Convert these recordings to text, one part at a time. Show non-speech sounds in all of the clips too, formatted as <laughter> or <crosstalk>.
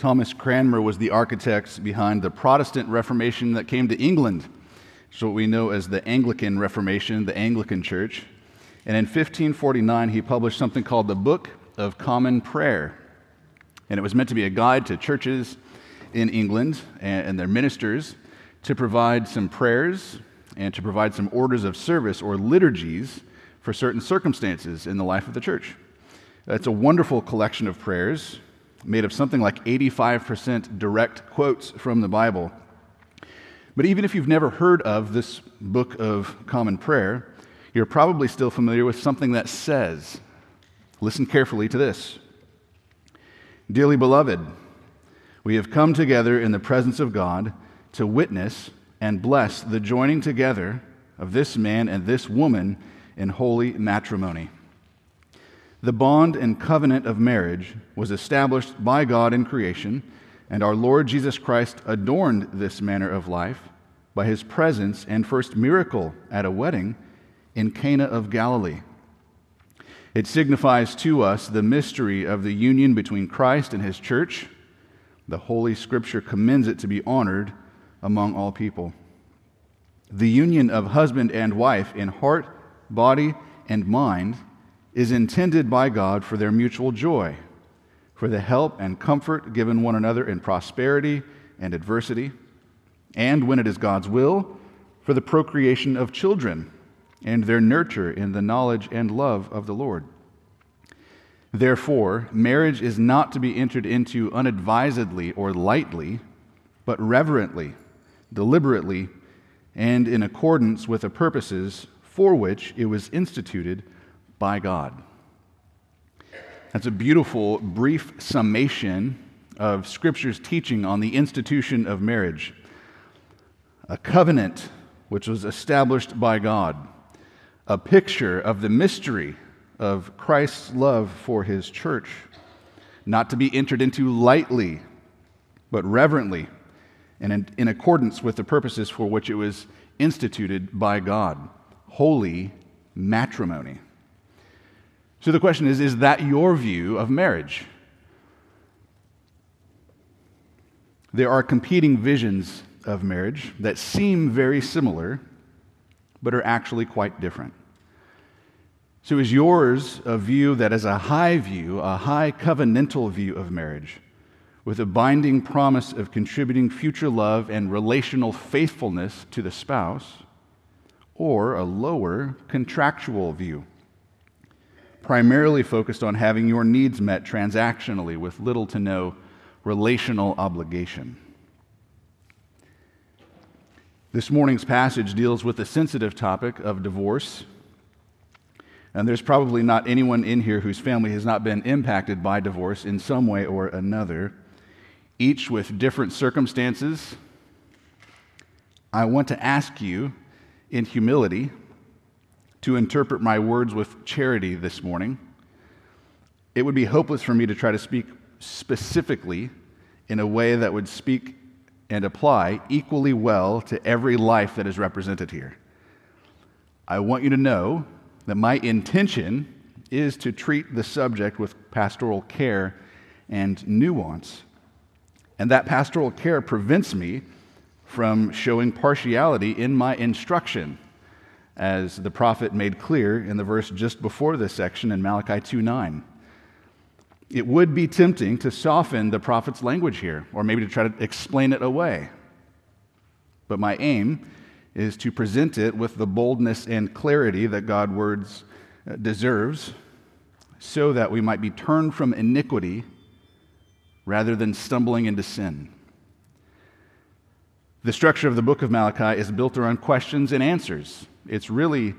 Thomas Cranmer was the architect behind the Protestant Reformation that came to England. It's what we know as the Anglican Reformation, the Anglican Church. And in 1549, he published something called the Book of Common Prayer. And it was meant to be a guide to churches in England and their ministers to provide some prayers and to provide some orders of service or liturgies for certain circumstances in the life of the church. It's a wonderful collection of prayers made of something like 85% direct quotes from the Bible. But even if you've never heard of this book of common prayer, you're probably still familiar with something that says, listen carefully to this. Dearly beloved, we have come together in the presence of God to witness and bless the joining together of this man and this woman in holy matrimony. The bond and covenant of marriage was established by God in creation, and our Lord Jesus Christ adorned this manner of life by his presence and first miracle at a wedding in Cana of Galilee. It signifies to us the mystery of the union between Christ and his church. The Holy Scripture commends it to be honored among all people. The union of husband and wife in heart, body, and mind is intended by God for their mutual joy, for the help and comfort given one another in prosperity and adversity, and when it is God's will, for the procreation of children and their nurture in the knowledge and love of the Lord. Therefore, marriage is not to be entered into unadvisedly or lightly, but reverently, deliberately, and in accordance with the purposes for which it was instituted by God. That's a beautiful, brief summation of Scripture's teaching on the institution of marriage. A covenant which was established by God, a picture of the mystery of Christ's love for his church, not to be entered into lightly, but reverently, and in, in accordance with the purposes for which it was instituted by God holy matrimony. So the question is is that your view of marriage? There are competing visions of marriage that seem very similar, but are actually quite different. So, is yours a view that is a high view, a high covenantal view of marriage, with a binding promise of contributing future love and relational faithfulness to the spouse, or a lower contractual view? Primarily focused on having your needs met transactionally with little to no relational obligation. This morning's passage deals with the sensitive topic of divorce. And there's probably not anyone in here whose family has not been impacted by divorce in some way or another, each with different circumstances. I want to ask you in humility to interpret my words with charity this morning. It would be hopeless for me to try to speak specifically in a way that would speak and apply equally well to every life that is represented here. I want you to know that my intention is to treat the subject with pastoral care and nuance. And that pastoral care prevents me from showing partiality in my instruction as the prophet made clear in the verse just before this section in Malachi 2 9. It would be tempting to soften the prophet's language here, or maybe to try to explain it away. But my aim is to present it with the boldness and clarity that God's words uh, deserves, so that we might be turned from iniquity rather than stumbling into sin. The structure of the book of Malachi is built around questions and answers. It's really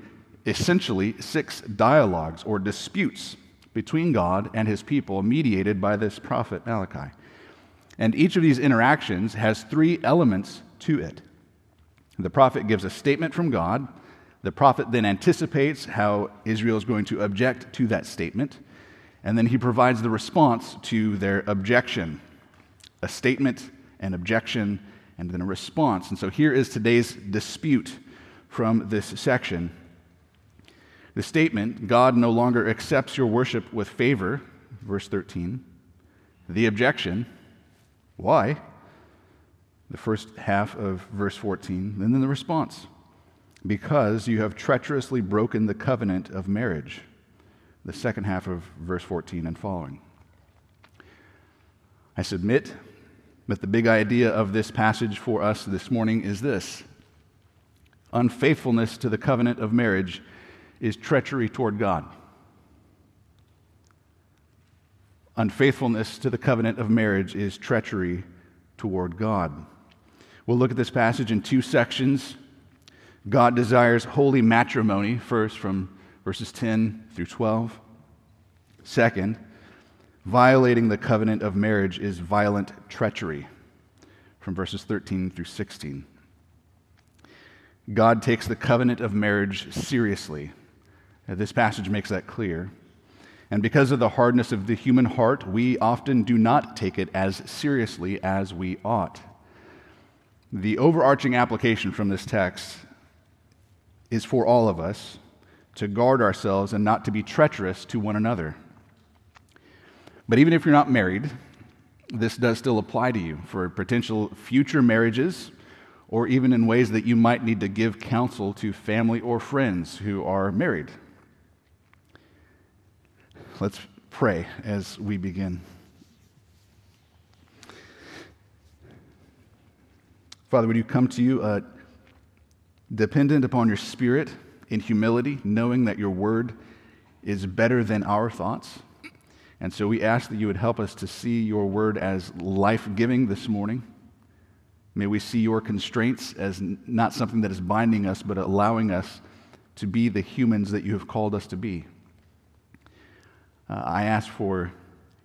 essentially six dialogues or disputes between God and his people, mediated by this prophet Malachi. And each of these interactions has three elements to it. The prophet gives a statement from God. The prophet then anticipates how Israel is going to object to that statement. And then he provides the response to their objection a statement, an objection, and then a response. And so here is today's dispute from this section. The statement, God no longer accepts your worship with favor, verse 13. The objection, Why? The first half of verse 14, and then the response. Because you have treacherously broken the covenant of marriage. The second half of verse 14 and following. I submit that the big idea of this passage for us this morning is this unfaithfulness to the covenant of marriage is treachery toward God. Unfaithfulness to the covenant of marriage is treachery toward God. We'll look at this passage in two sections. God desires holy matrimony, first from verses 10 through 12. Second, violating the covenant of marriage is violent treachery, from verses 13 through 16. God takes the covenant of marriage seriously. This passage makes that clear. And because of the hardness of the human heart, we often do not take it as seriously as we ought. The overarching application from this text is for all of us to guard ourselves and not to be treacherous to one another. But even if you're not married, this does still apply to you for potential future marriages or even in ways that you might need to give counsel to family or friends who are married. Let's pray as we begin. Father, would you come to you uh, dependent upon your spirit in humility, knowing that your word is better than our thoughts? And so we ask that you would help us to see your word as life giving this morning. May we see your constraints as not something that is binding us, but allowing us to be the humans that you have called us to be. Uh, I ask for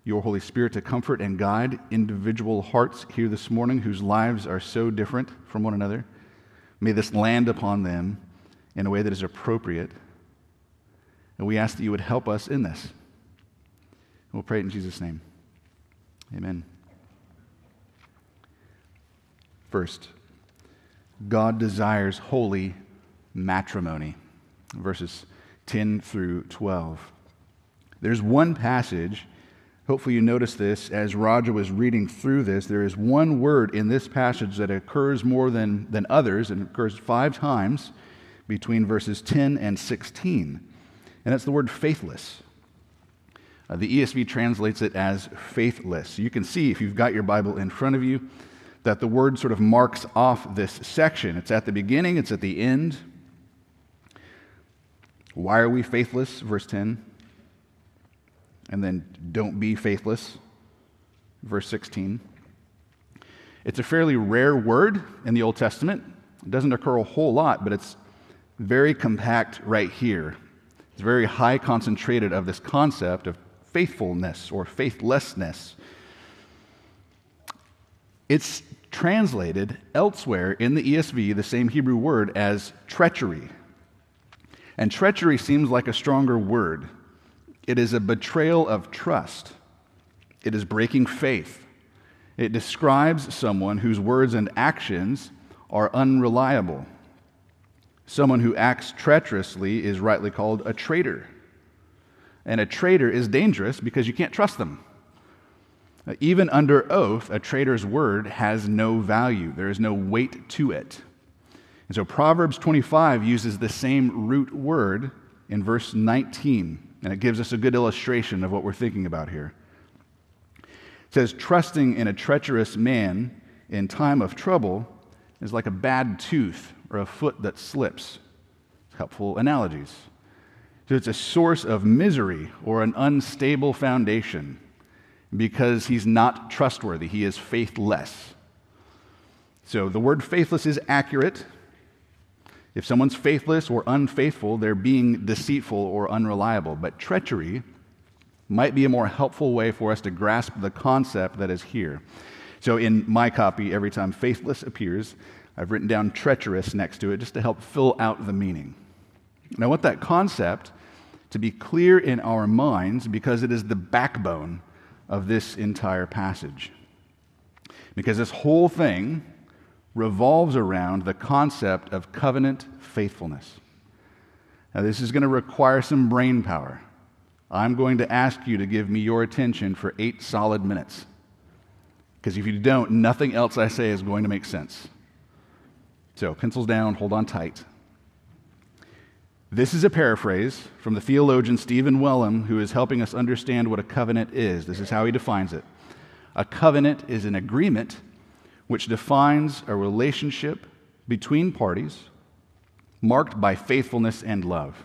your Holy Spirit to comfort and guide individual hearts here this morning whose lives are so different from one another. May this land upon them in a way that is appropriate. And we ask that you would help us in this. We'll pray it in Jesus' name. Amen. First, God desires holy matrimony. Verses 10 through 12. There's one passage, hopefully you noticed this as Roger was reading through this. There is one word in this passage that occurs more than, than others, and occurs five times between verses 10 and 16. And it's the word faithless. Uh, the ESV translates it as faithless. You can see, if you've got your Bible in front of you, that the word sort of marks off this section. It's at the beginning, it's at the end. Why are we faithless? Verse 10 and then don't be faithless, verse 16. It's a fairly rare word in the Old Testament. It doesn't occur a whole lot, but it's very compact right here. It's very high concentrated of this concept of faithfulness or faithlessness. It's translated elsewhere in the ESV, the same Hebrew word, as treachery. And treachery seems like a stronger word. It is a betrayal of trust. It is breaking faith. It describes someone whose words and actions are unreliable. Someone who acts treacherously is rightly called a traitor. And a traitor is dangerous because you can't trust them. Even under oath, a traitor's word has no value, there is no weight to it. And so Proverbs 25 uses the same root word in verse 19. And it gives us a good illustration of what we're thinking about here. It says, Trusting in a treacherous man in time of trouble is like a bad tooth or a foot that slips. Helpful analogies. So it's a source of misery or an unstable foundation because he's not trustworthy. He is faithless. So the word faithless is accurate if someone's faithless or unfaithful, they're being deceitful or unreliable. But treachery might be a more helpful way for us to grasp the concept that is here. So in my copy, every time faithless appears, I've written down treacherous next to it just to help fill out the meaning. And I want that concept to be clear in our minds because it is the backbone of this entire passage. Because this whole thing revolves around the concept of covenant faithfulness. Now, this is going to require some brain power. I'm going to ask you to give me your attention for eight solid minutes. Because if you don't, nothing else I say is going to make sense. So, pencils down, hold on tight. This is a paraphrase from the theologian Stephen Wellum, who is helping us understand what a covenant is. This is how he defines it A covenant is an agreement which defines a relationship between parties marked by faithfulness and love.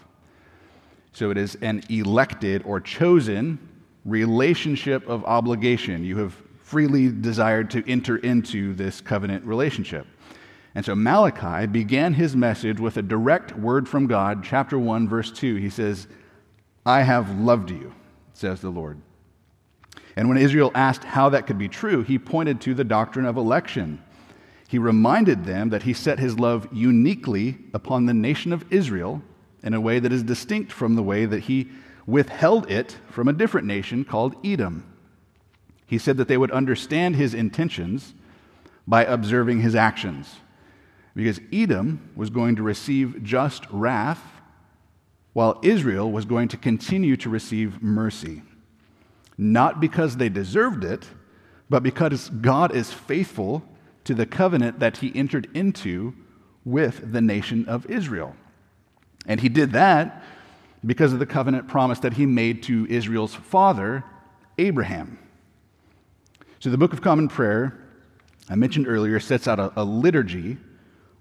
So it is an elected or chosen relationship of obligation. You have freely desired to enter into this covenant relationship. And so Malachi began his message with a direct word from God, chapter 1, verse 2. He says, I have loved you, says the Lord. And when Israel asked how that could be true, he pointed to the doctrine of election. He reminded them that he set his love uniquely upon the nation of Israel in a way that is distinct from the way that he withheld it from a different nation called Edom. He said that they would understand his intentions by observing his actions. Because Edom was going to receive just wrath, while Israel was going to continue to receive mercy. Not because they deserved it, but because God is faithful to the covenant that he entered into with the nation of Israel. And he did that because of the covenant promise that he made to Israel's father, Abraham. So the Book of Common Prayer, I mentioned earlier, sets out a, a liturgy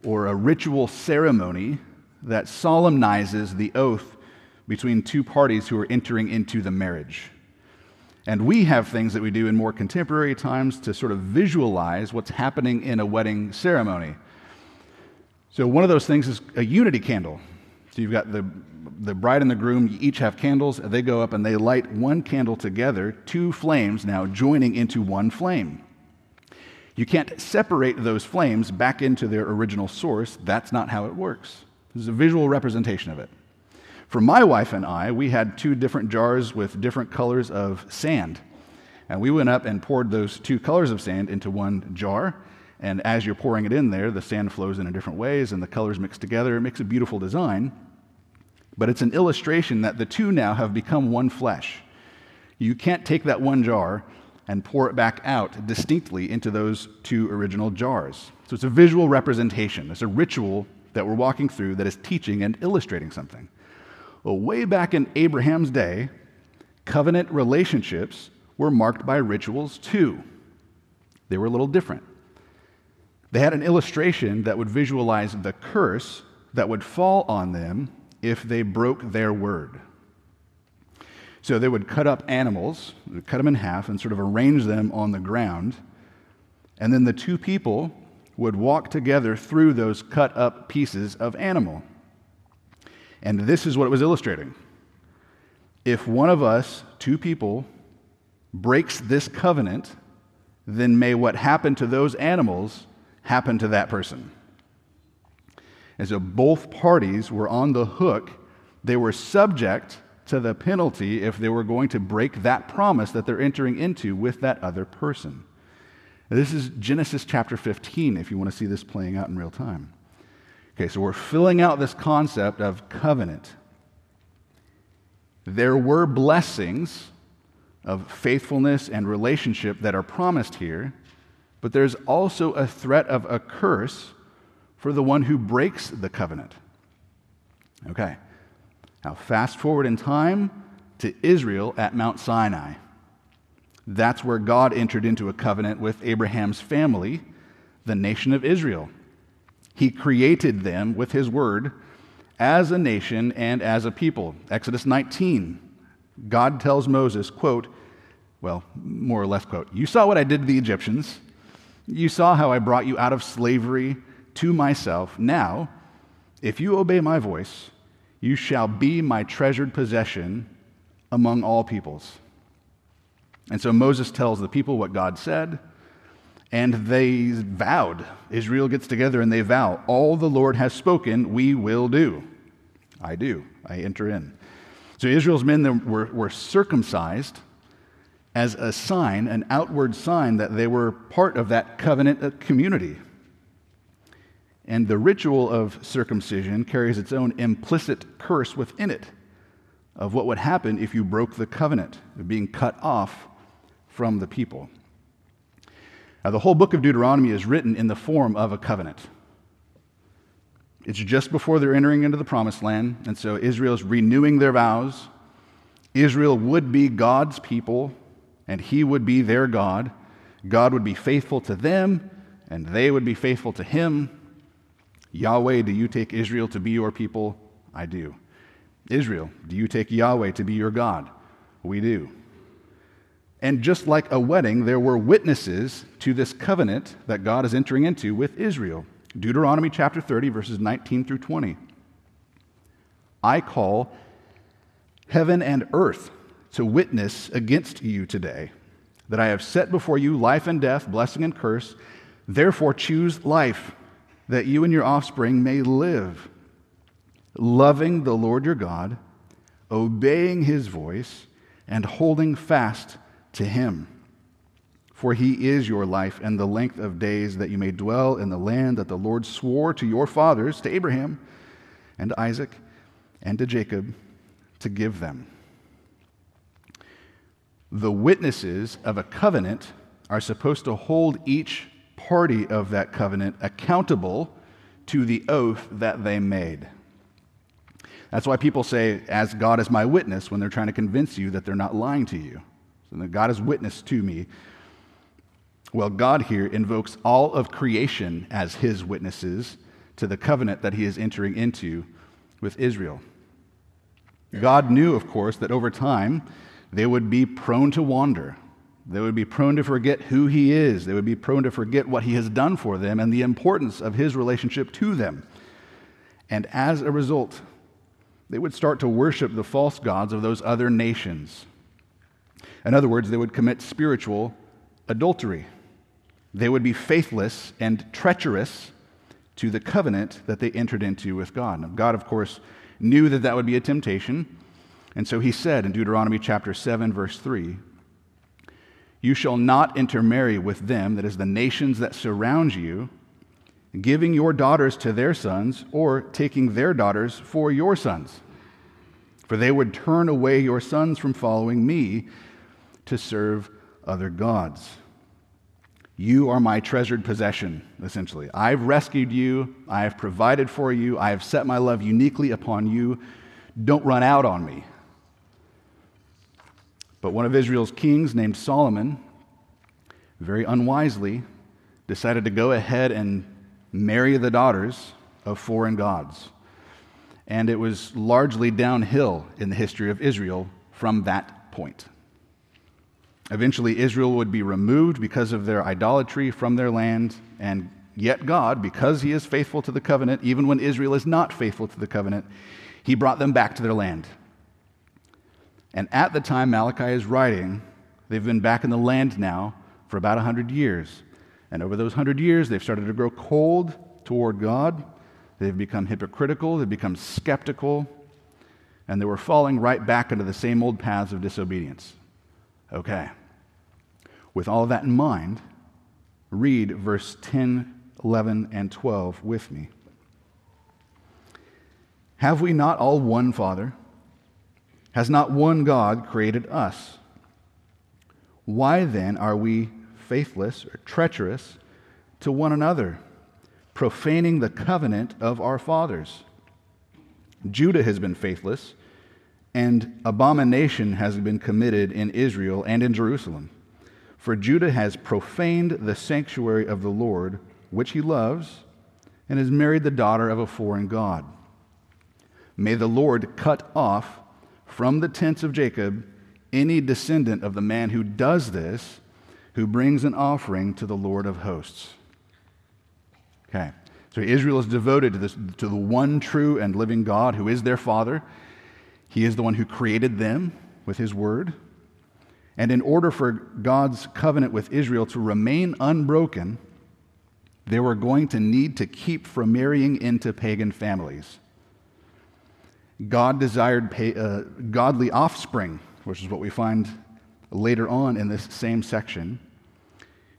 or a ritual ceremony that solemnizes the oath between two parties who are entering into the marriage. And we have things that we do in more contemporary times to sort of visualize what's happening in a wedding ceremony. So, one of those things is a unity candle. So, you've got the, the bride and the groom, each have candles, and they go up and they light one candle together, two flames now joining into one flame. You can't separate those flames back into their original source. That's not how it works. This is a visual representation of it. For my wife and I, we had two different jars with different colors of sand. And we went up and poured those two colors of sand into one jar. And as you're pouring it in there, the sand flows in different ways and the colors mix together. It makes a beautiful design. But it's an illustration that the two now have become one flesh. You can't take that one jar and pour it back out distinctly into those two original jars. So it's a visual representation, it's a ritual that we're walking through that is teaching and illustrating something. Well, way back in Abraham's day, covenant relationships were marked by rituals too. They were a little different. They had an illustration that would visualize the curse that would fall on them if they broke their word. So they would cut up animals, cut them in half, and sort of arrange them on the ground. And then the two people would walk together through those cut up pieces of animal. And this is what it was illustrating. If one of us, two people, breaks this covenant, then may what happened to those animals happen to that person. And so both parties were on the hook. They were subject to the penalty if they were going to break that promise that they're entering into with that other person. This is Genesis chapter 15, if you want to see this playing out in real time. Okay, so we're filling out this concept of covenant. There were blessings of faithfulness and relationship that are promised here, but there's also a threat of a curse for the one who breaks the covenant. Okay, now, fast forward in time to Israel at Mount Sinai. That's where God entered into a covenant with Abraham's family, the nation of Israel. He created them with his word as a nation and as a people. Exodus 19, God tells Moses, quote, well, more or less, quote, You saw what I did to the Egyptians. You saw how I brought you out of slavery to myself. Now, if you obey my voice you shall be my treasured possession among all peoples. And so Moses tells the people what God said, and they vowed. Israel gets together and they vow, All the Lord has spoken, we will do. I do. I enter in. So Israel's men were, were circumcised as a sign, an outward sign that they were part of that covenant community. And the ritual of circumcision carries its own implicit curse within it of what would happen if you broke the covenant of being cut off from the people. Now, the whole book of Deuteronomy is written in the form of a covenant. It's just before they're entering into the promised land, and so Israel's renewing their vows. Israel would be God's people, and He would be their God. God would be faithful to them, and they would be faithful to Him. Yahweh, do you take Israel to be your people? I do. Israel, do you take Yahweh to be your God? We do. And just like a wedding, there were witnesses to this covenant that God is entering into with Israel. Deuteronomy chapter 30, verses 19 through 20. I call heaven and earth to witness against you today that I have set before you life and death, blessing and curse. Therefore, choose life, that you and your offspring may live, loving the Lord your God, obeying his voice, and holding fast to him. For he is your life and the length of days that you may dwell in the land that the Lord swore to your fathers, to Abraham and Isaac and to Jacob, to give them. The witnesses of a covenant are supposed to hold each party of that covenant accountable to the oath that they made. That's why people say, as God is my witness, when they're trying to convince you that they're not lying to you. So that God is witness to me well, God here invokes all of creation as his witnesses to the covenant that he is entering into with Israel. God knew, of course, that over time they would be prone to wander. They would be prone to forget who he is. They would be prone to forget what he has done for them and the importance of his relationship to them. And as a result, they would start to worship the false gods of those other nations. In other words, they would commit spiritual adultery. They would be faithless and treacherous to the covenant that they entered into with God. Now, God, of course, knew that that would be a temptation. And so he said in Deuteronomy chapter 7, verse 3 You shall not intermarry with them, that is, the nations that surround you, giving your daughters to their sons, or taking their daughters for your sons. For they would turn away your sons from following me to serve other gods. You are my treasured possession, essentially. I've rescued you. I have provided for you. I have set my love uniquely upon you. Don't run out on me. But one of Israel's kings, named Solomon, very unwisely, decided to go ahead and marry the daughters of foreign gods. And it was largely downhill in the history of Israel from that point. Eventually, Israel would be removed because of their idolatry from their land, and yet God, because He is faithful to the covenant, even when Israel is not faithful to the covenant, He brought them back to their land. And at the time Malachi is writing, they've been back in the land now for about 100 years. And over those 100 years, they've started to grow cold toward God. They've become hypocritical, they've become skeptical, and they were falling right back into the same old paths of disobedience. Okay. With all of that in mind, read verse 10, 11, and 12 with me. Have we not all one Father? Has not one God created us? Why then are we faithless or treacherous to one another, profaning the covenant of our fathers? Judah has been faithless, and abomination has been committed in Israel and in Jerusalem. For Judah has profaned the sanctuary of the Lord, which he loves, and has married the daughter of a foreign God. May the Lord cut off from the tents of Jacob any descendant of the man who does this, who brings an offering to the Lord of hosts. Okay, so Israel is devoted to, this, to the one true and living God who is their father. He is the one who created them with his word. And in order for God's covenant with Israel to remain unbroken, they were going to need to keep from marrying into pagan families. God desired pay, uh, godly offspring, which is what we find later on in this same section.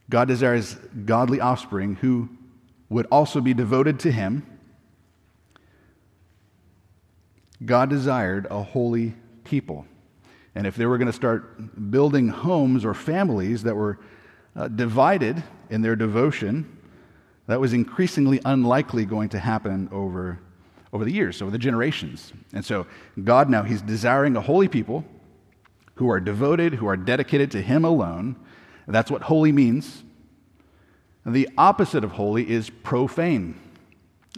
God desires godly offspring who would also be devoted to Him. God desired a holy people. And if they were going to start building homes or families that were uh, divided in their devotion, that was increasingly unlikely going to happen over, over the years, over the generations. And so, God now, He's desiring a holy people who are devoted, who are dedicated to Him alone. That's what holy means. The opposite of holy is profane,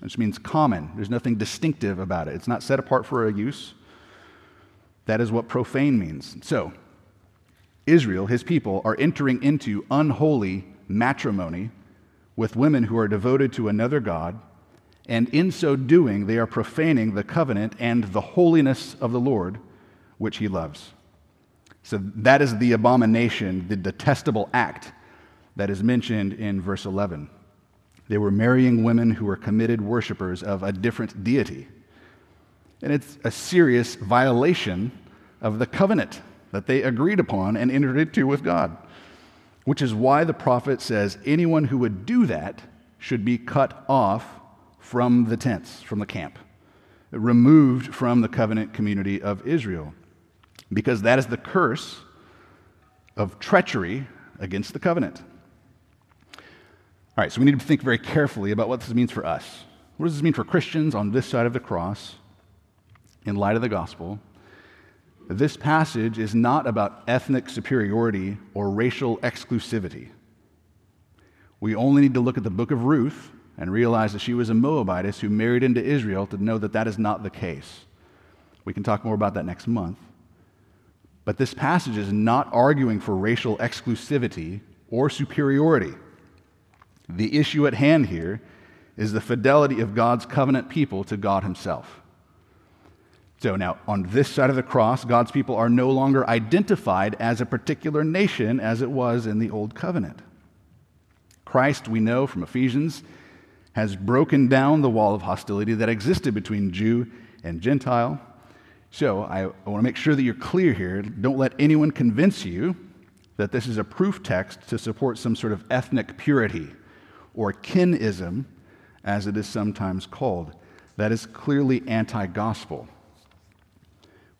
which means common. There's nothing distinctive about it, it's not set apart for a use. That is what profane means. So, Israel, his people, are entering into unholy matrimony with women who are devoted to another God, and in so doing, they are profaning the covenant and the holiness of the Lord, which he loves. So that is the abomination, the detestable act that is mentioned in verse 11. They were marrying women who were committed worshippers of a different deity. And it's a serious violation of the covenant that they agreed upon and entered into with God, which is why the prophet says anyone who would do that should be cut off from the tents, from the camp, removed from the covenant community of Israel, because that is the curse of treachery against the covenant. All right, so we need to think very carefully about what this means for us. What does this mean for Christians on this side of the cross in light of the gospel? This passage is not about ethnic superiority or racial exclusivity. We only need to look at the book of Ruth and realize that she was a Moabitess who married into Israel to know that that is not the case. We can talk more about that next month. But this passage is not arguing for racial exclusivity or superiority. The issue at hand here is the fidelity of God's covenant people to God Himself. So now, on this side of the cross, God's people are no longer identified as a particular nation as it was in the Old Covenant. Christ, we know from Ephesians, has broken down the wall of hostility that existed between Jew and Gentile. So I, I want to make sure that you're clear here. Don't let anyone convince you that this is a proof text to support some sort of ethnic purity or kinism, as it is sometimes called. That is clearly anti gospel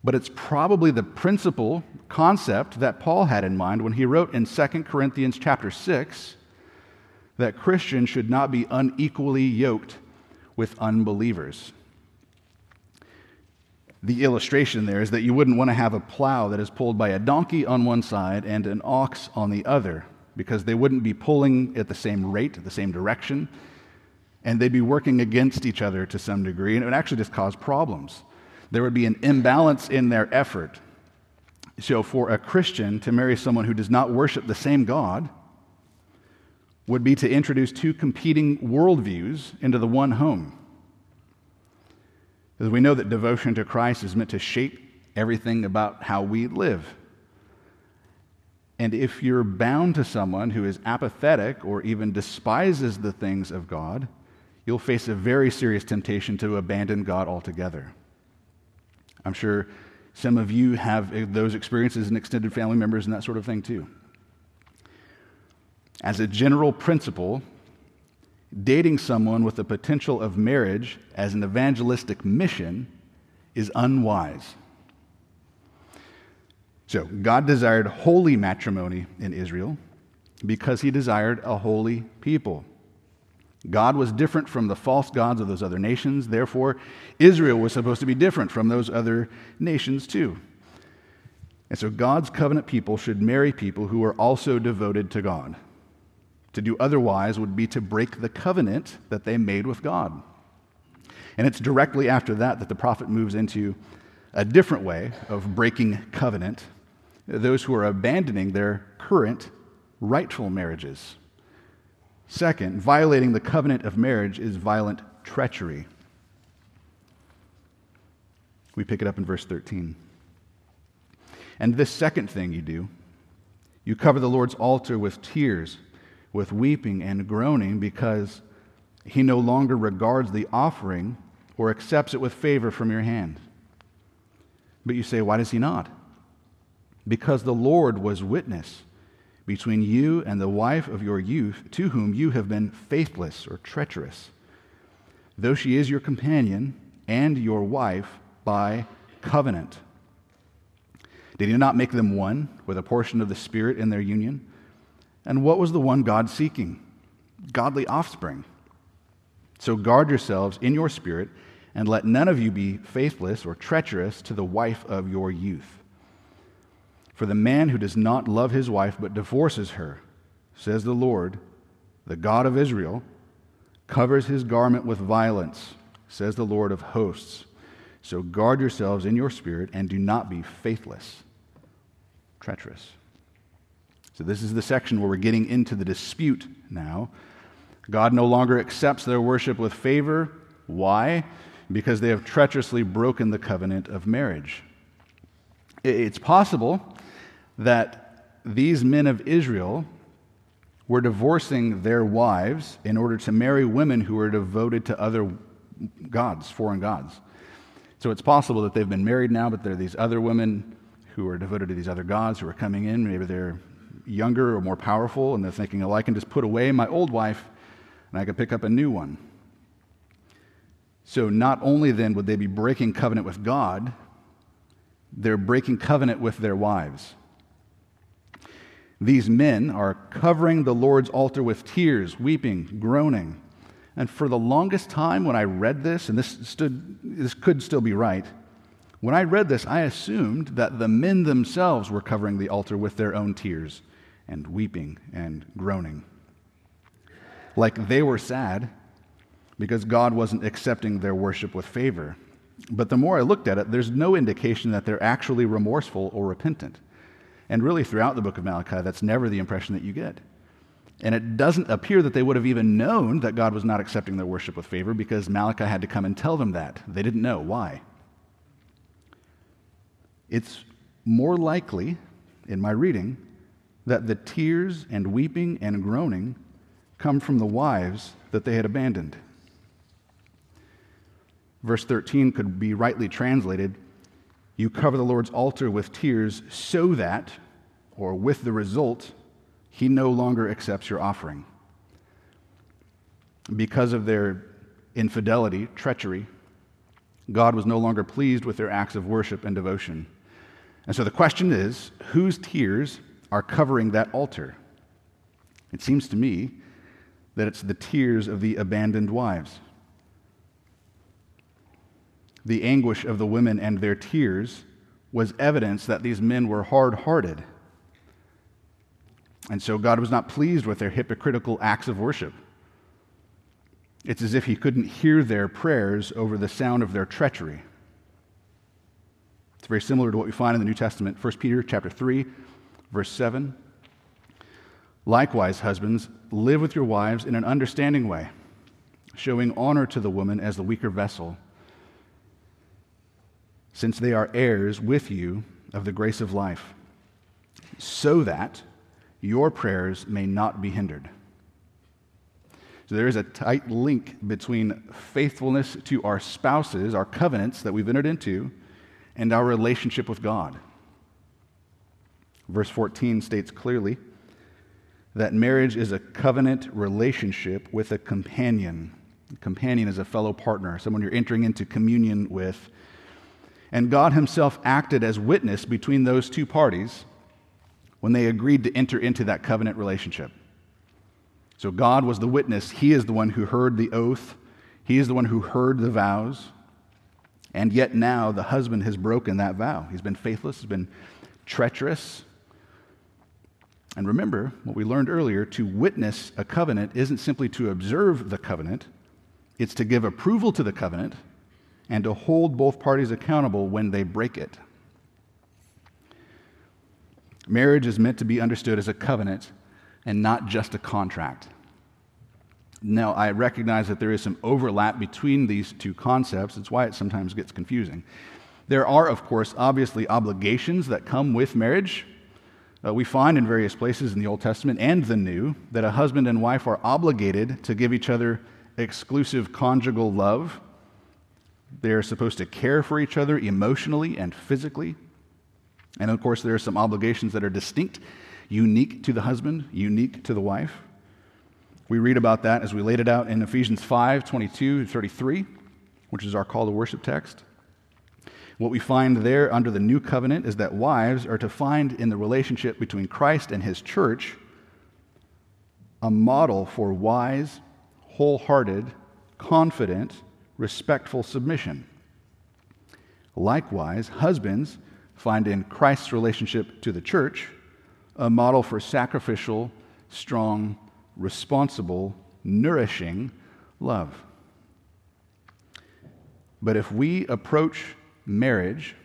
but it's probably the principal concept that Paul had in mind when he wrote in 2 Corinthians chapter 6 that Christians should not be unequally yoked with unbelievers. The illustration there is that you wouldn't want to have a plow that is pulled by a donkey on one side and an ox on the other, because they wouldn't be pulling at the same rate, the same direction, and they'd be working against each other to some degree, and it would actually just cause problems there would be an imbalance in their effort. So, for a Christian to marry someone who does not worship the same God would be to introduce two competing worldviews into the one home. Because we know that devotion to Christ is meant to shape everything about how we live. And if you're bound to someone who is apathetic or even despises the things of God, you'll face a very serious temptation to abandon God altogether. I'm sure some of you have those experiences in extended family members and that sort of thing too. As a general principle, dating someone with the potential of marriage as an evangelistic mission is unwise. So, God desired holy matrimony in Israel because he desired a holy people. God was different from the false gods of those other nations. Therefore, Israel was supposed to be different from those other nations too. And so, God's covenant people should marry people who are also devoted to God. To do otherwise would be to break the covenant that they made with God. And it's directly after that that the prophet moves into a different way of breaking covenant those who are abandoning their current rightful marriages. Second, violating the covenant of marriage is violent treachery. We pick it up in verse 13. And this second thing you do, you cover the Lord's altar with tears, with weeping and groaning, because he no longer regards the offering or accepts it with favor from your hand. But you say, why does he not? Because the Lord was witness between you and the wife of your youth, to whom you have been faithless or treacherous, though she is your companion and your wife by covenant. Did he not make them one with a portion of the Spirit in their union? And what was the one God seeking? Godly offspring. So guard yourselves in your spirit, and let none of you be faithless or treacherous to the wife of your youth. For the man who does not love his wife but divorces her, says the Lord, the God of Israel, covers his garment with violence, says the Lord of hosts. So guard yourselves in your spirit and do not be faithless, treacherous. So, this is the section where we're getting into the dispute now. God no longer accepts their worship with favor. Why? Because they have treacherously broken the covenant of marriage. It's possible that these men of Israel were divorcing their wives in order to marry women who were devoted to other gods, foreign gods. So it's possible that they've been married now, but there are these other women who are devoted to these other gods who are coming in. Maybe they're younger or more powerful, and they're thinking, oh, I can just put away my old wife and I can pick up a new one. So not only then would they be breaking covenant with God, they're breaking covenant with their wives. These men are covering the Lord's altar with tears, weeping, groaning. And for the longest time, when I read this, and this, stood, this could still be right, when I read this, I assumed that the men themselves were covering the altar with their own tears and weeping and groaning. Like they were sad because God wasn't accepting their worship with favor. But the more I looked at it, there's no indication that they're actually remorseful or repentant. And really, throughout the book of Malachi, that's never the impression that you get. And it doesn't appear that they would have even known that God was not accepting their worship with favor because Malachi had to come and tell them that. They didn't know. Why? It's more likely, in my reading, that the tears and weeping and groaning come from the wives that they had abandoned. Verse 13 could be rightly translated You cover the Lord's altar with tears so that, or with the result, he no longer accepts your offering. Because of their infidelity, treachery, God was no longer pleased with their acts of worship and devotion. And so the question is whose tears are covering that altar? It seems to me that it's the tears of the abandoned wives. The anguish of the women and their tears was evidence that these men were hard hearted and so God was not pleased with their hypocritical acts of worship. It's as if he couldn't hear their prayers over the sound of their treachery. It's very similar to what we find in the New Testament, 1 Peter chapter 3, verse 7. Likewise, husbands, live with your wives in an understanding way, showing honor to the woman as the weaker vessel, since they are heirs with you of the grace of life, so that your prayers may not be hindered. So there is a tight link between faithfulness to our spouses, our covenants that we've entered into, and our relationship with God. Verse 14 states clearly that marriage is a covenant relationship with a companion. A companion is a fellow partner, someone you're entering into communion with. And God Himself acted as witness between those two parties when they agreed to enter into that covenant relationship. So God was the witness. He is the one who heard the oath, He is the one who heard the vows. And yet now the husband has broken that vow. He's been faithless, he's been treacherous. And remember what we learned earlier to witness a covenant isn't simply to observe the covenant, it's to give approval to the covenant and to hold both parties accountable when they break it. Marriage is meant to be understood as a covenant and not just a contract. Now, I recognize that there is some overlap between these two concepts. It's why it sometimes gets confusing. There are, of course, obviously obligations that come with marriage. Uh, we find in various places in the Old Testament and the New that a husband and wife are obligated to give each other exclusive conjugal love. They are supposed to care for each other emotionally and physically. And of course, there are some obligations that are distinct, unique to the husband, unique to the wife. We read about that as we laid it out in Ephesians 5 22 33, which is our call to worship text. What we find there under the new covenant is that wives are to find in the relationship between Christ and his church a model for wise, wholehearted, confident, respectful submission. Likewise, husbands find in Christ's relationship to the church a model for sacrificial, strong, responsible, nourishing love. But if we approach marriage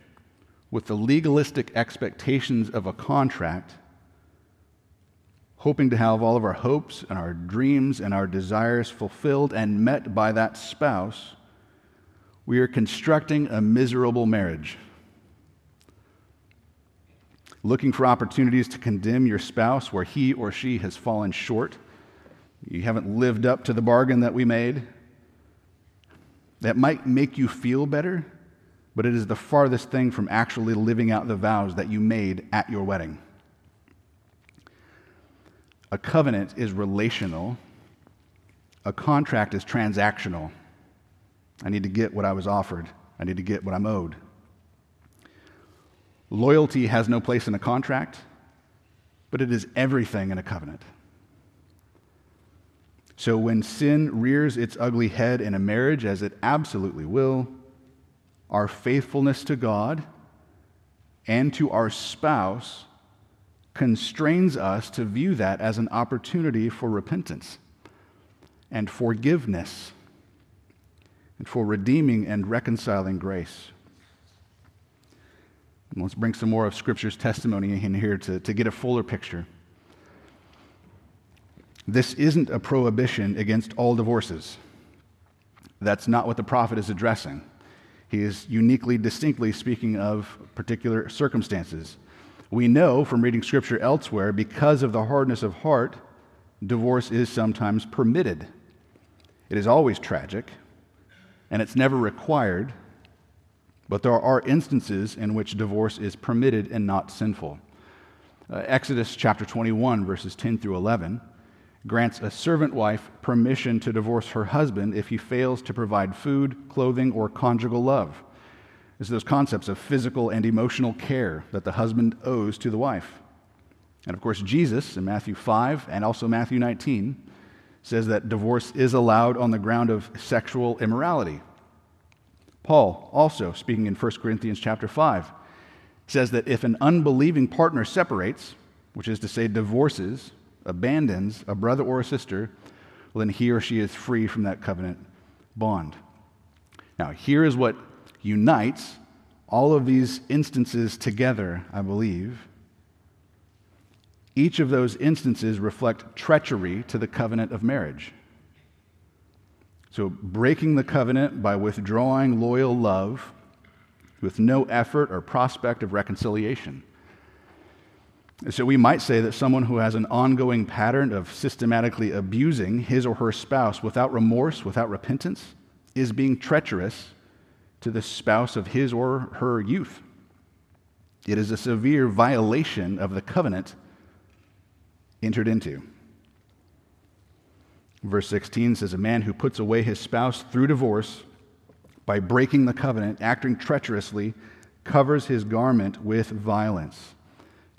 with the legalistic expectations of a contract, hoping to have all of our hopes and our dreams and our desires fulfilled and met by that spouse, we are constructing a miserable marriage. Looking for opportunities to condemn your spouse where he or she has fallen short. You haven't lived up to the bargain that we made. That might make you feel better, but it is the farthest thing from actually living out the vows that you made at your wedding. A covenant is relational, a contract is transactional. I need to get what I was offered, I need to get what I'm owed. Loyalty has no place in a contract, but it is everything in a covenant. So when sin rears its ugly head in a marriage, as it absolutely will, our faithfulness to God and to our spouse constrains us to view that as an opportunity for repentance and forgiveness and for redeeming and reconciling grace. And let's bring some more of Scripture's testimony in here to, to get a fuller picture. This isn't a prohibition against all divorces. That's not what the prophet is addressing. He is uniquely, distinctly speaking of particular circumstances. We know from reading scripture elsewhere, because of the hardness of heart, divorce is sometimes permitted. It is always tragic, and it's never required, but there are instances in which divorce is permitted and not sinful. Uh, Exodus chapter 21, verses 10 through 11 grants a servant wife permission to divorce her husband if he fails to provide food, clothing, or conjugal love. It's those concepts of physical and emotional care that the husband owes to the wife. And of course, Jesus in Matthew 5 and also Matthew 19 says that divorce is allowed on the ground of sexual immorality. Paul, also speaking in 1 Corinthians chapter 5, says that if an unbelieving partner separates, which is to say divorces, abandons a brother or a sister, well, then he or she is free from that covenant bond. Now, here is what unites all of these instances together, I believe. Each of those instances reflect treachery to the covenant of marriage. So, breaking the covenant by withdrawing loyal love with no effort or prospect of reconciliation. So we might say that someone who has an ongoing pattern of systematically abusing his or her spouse without remorse, without repentance, is being treacherous to the spouse of his or her youth. It is a severe violation of the covenant entered into. Verse 16 says, A man who puts away his spouse through divorce by breaking the covenant, acting treacherously, covers his garment with violence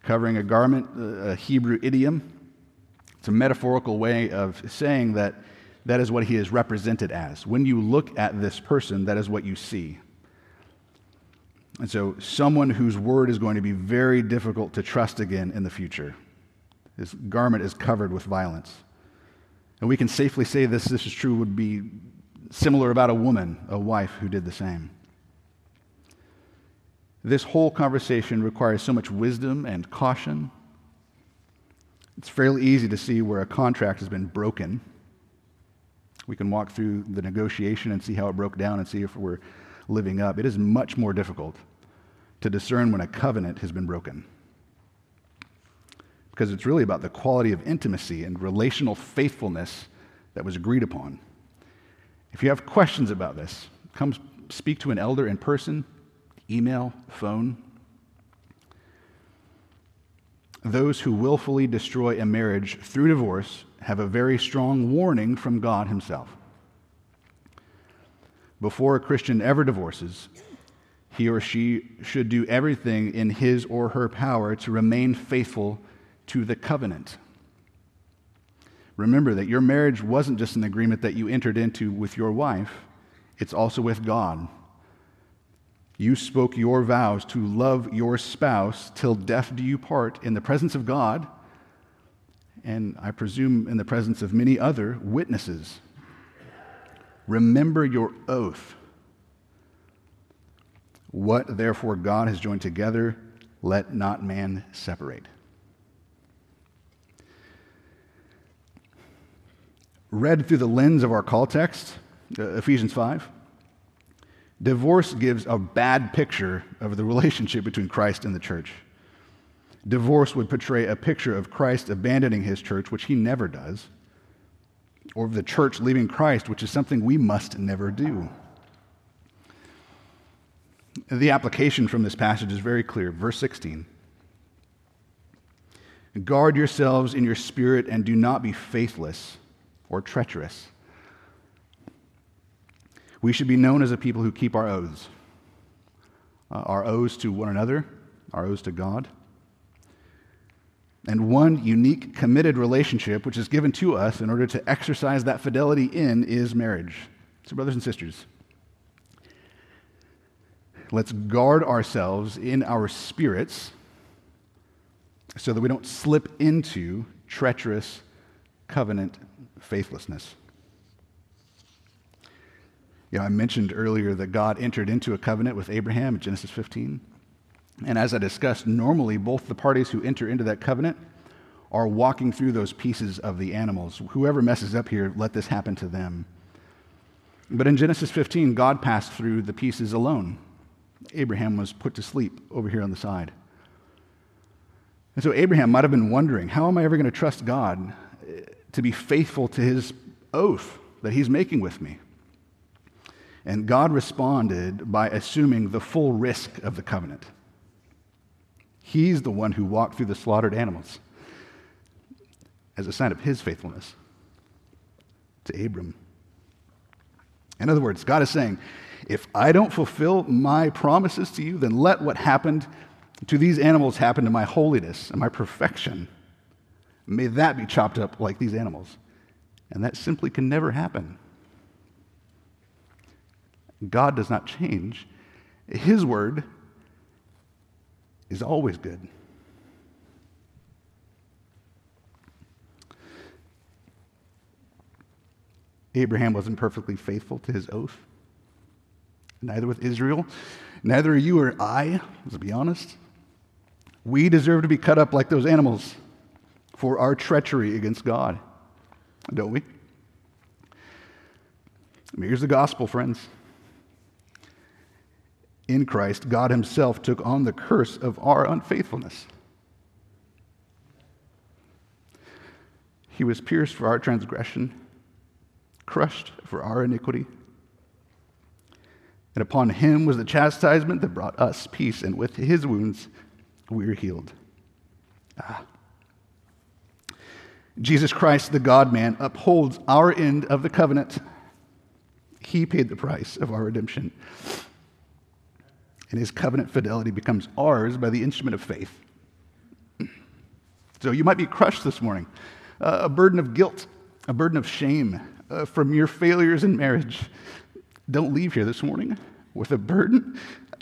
covering a garment, uh, a Hebrew idiom. It's a metaphorical way of saying that that is what he is represented as. When you look at this person, that is what you see. And so, someone whose word is going to be very difficult to trust again in the future. His garment is covered with violence. And we can safely say this, this is true, would be similar about a woman, a wife who did the same. This whole conversation requires so much wisdom and caution. It's fairly easy to see where a contract has been broken. We can walk through the negotiation and see how it broke down and see if we're living up. It is much more difficult to discern when a covenant has been broken. Because it's really about the quality of intimacy and relational faithfulness that was agreed upon. If you have questions about this, come speak to an elder in person email, phone. Those who willfully destroy a marriage through divorce have a very strong warning from God Himself. Before a Christian ever divorces, he or she should do everything in his or her power to remain faithful to the covenant. remember that your marriage wasn't just an agreement that you entered into with your wife, it's also with God. You spoke your vows to love your spouse till death do you part in the presence of God, and I presume in the presence of many other witnesses. Remember your oath. What therefore God has joined together, let not man separate. Read through the lens of our call text, uh, Ephesians 5, divorce gives a bad picture of the relationship between Christ and the church. Divorce would portray a picture of Christ abandoning his church, which he never does, or of the church leaving Christ, which is something we must never do. The application from this passage is very clear. Verse 16 Guard yourselves in your spirit and do not be faithless or treacherous. We should be known as a people who keep our oaths uh, our oaths to one another, our oaths to God. And one unique committed relationship, which is given to us in order to exercise that fidelity in, is marriage. So, brothers and sisters, Let's guard ourselves in our spirits so that we don't slip into treacherous covenant faithlessness. You know, I mentioned earlier that God entered into a covenant with Abraham in Genesis 15. And as I discussed, normally both the parties who enter into that covenant are walking through those pieces of the animals. Whoever messes up here, let this happen to them. But in Genesis 15, God passed through the pieces alone. Abraham was put to sleep over here on the side. And so Abraham might have been wondering, how am I ever going to trust God eh, to be faithful to his oath that he's making with me? And God responded by assuming the full risk of the covenant. He's the one who walked through the slaughtered animals as a sign of his faithfulness to Abram. In other words, God is saying, if I don't fulfill my promises to you, then let what happened to these animals happen to my holiness and my perfection. May that be chopped up like these animals. And that simply can never happen. God does not change. His word is always good. Abraham wasn't perfectly faithful to his oath neither with Israel, neither are you or I, let's be honest. We deserve to be cut up like those animals for our treachery against God, don't we? Here's the gospel, friends. In Christ, God Himself took on the curse of our unfaithfulness. He was pierced for our transgression, crushed for our iniquity. And upon him was the chastisement that brought us peace, and with his wounds we are healed. Ah. Jesus Christ, the God man, upholds our end of the covenant. He paid the price of our redemption. And his covenant fidelity becomes ours by the instrument of faith. So you might be crushed this morning, uh, a burden of guilt, a burden of shame uh, from your failures in marriage, don't leave here this morning with a burden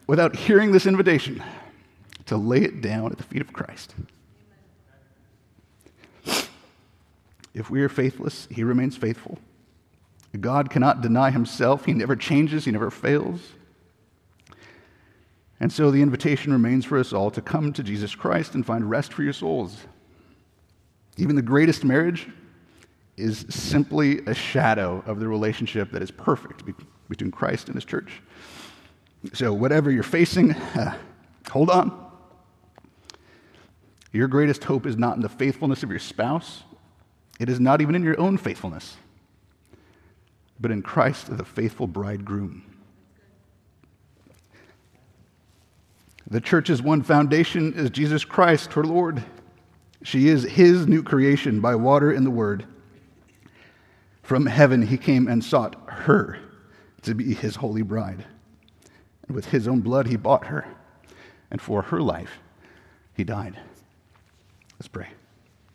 without hearing this invitation to lay it down at the feet of Christ. If we are faithless, he remains faithful. God cannot deny himself. He never changes, he never fails. And so the invitation remains for us all to come to Jesus Christ and find rest for your souls. Even the greatest marriage is simply a shadow of the relationship that is perfect between Christ and his church. So, whatever you're facing, uh, <sighs> hold on. Your greatest hope is not in the faithfulness of your spouse, it is not even in your own faithfulness, but in Christ, the faithful bridegroom. The church's one foundation is Jesus Christ, her Lord. She is his new creation by water and the word. From heaven, he came and sought her to be his holy bride. And with his own blood, he bought her. And for her life, he died. Let's pray.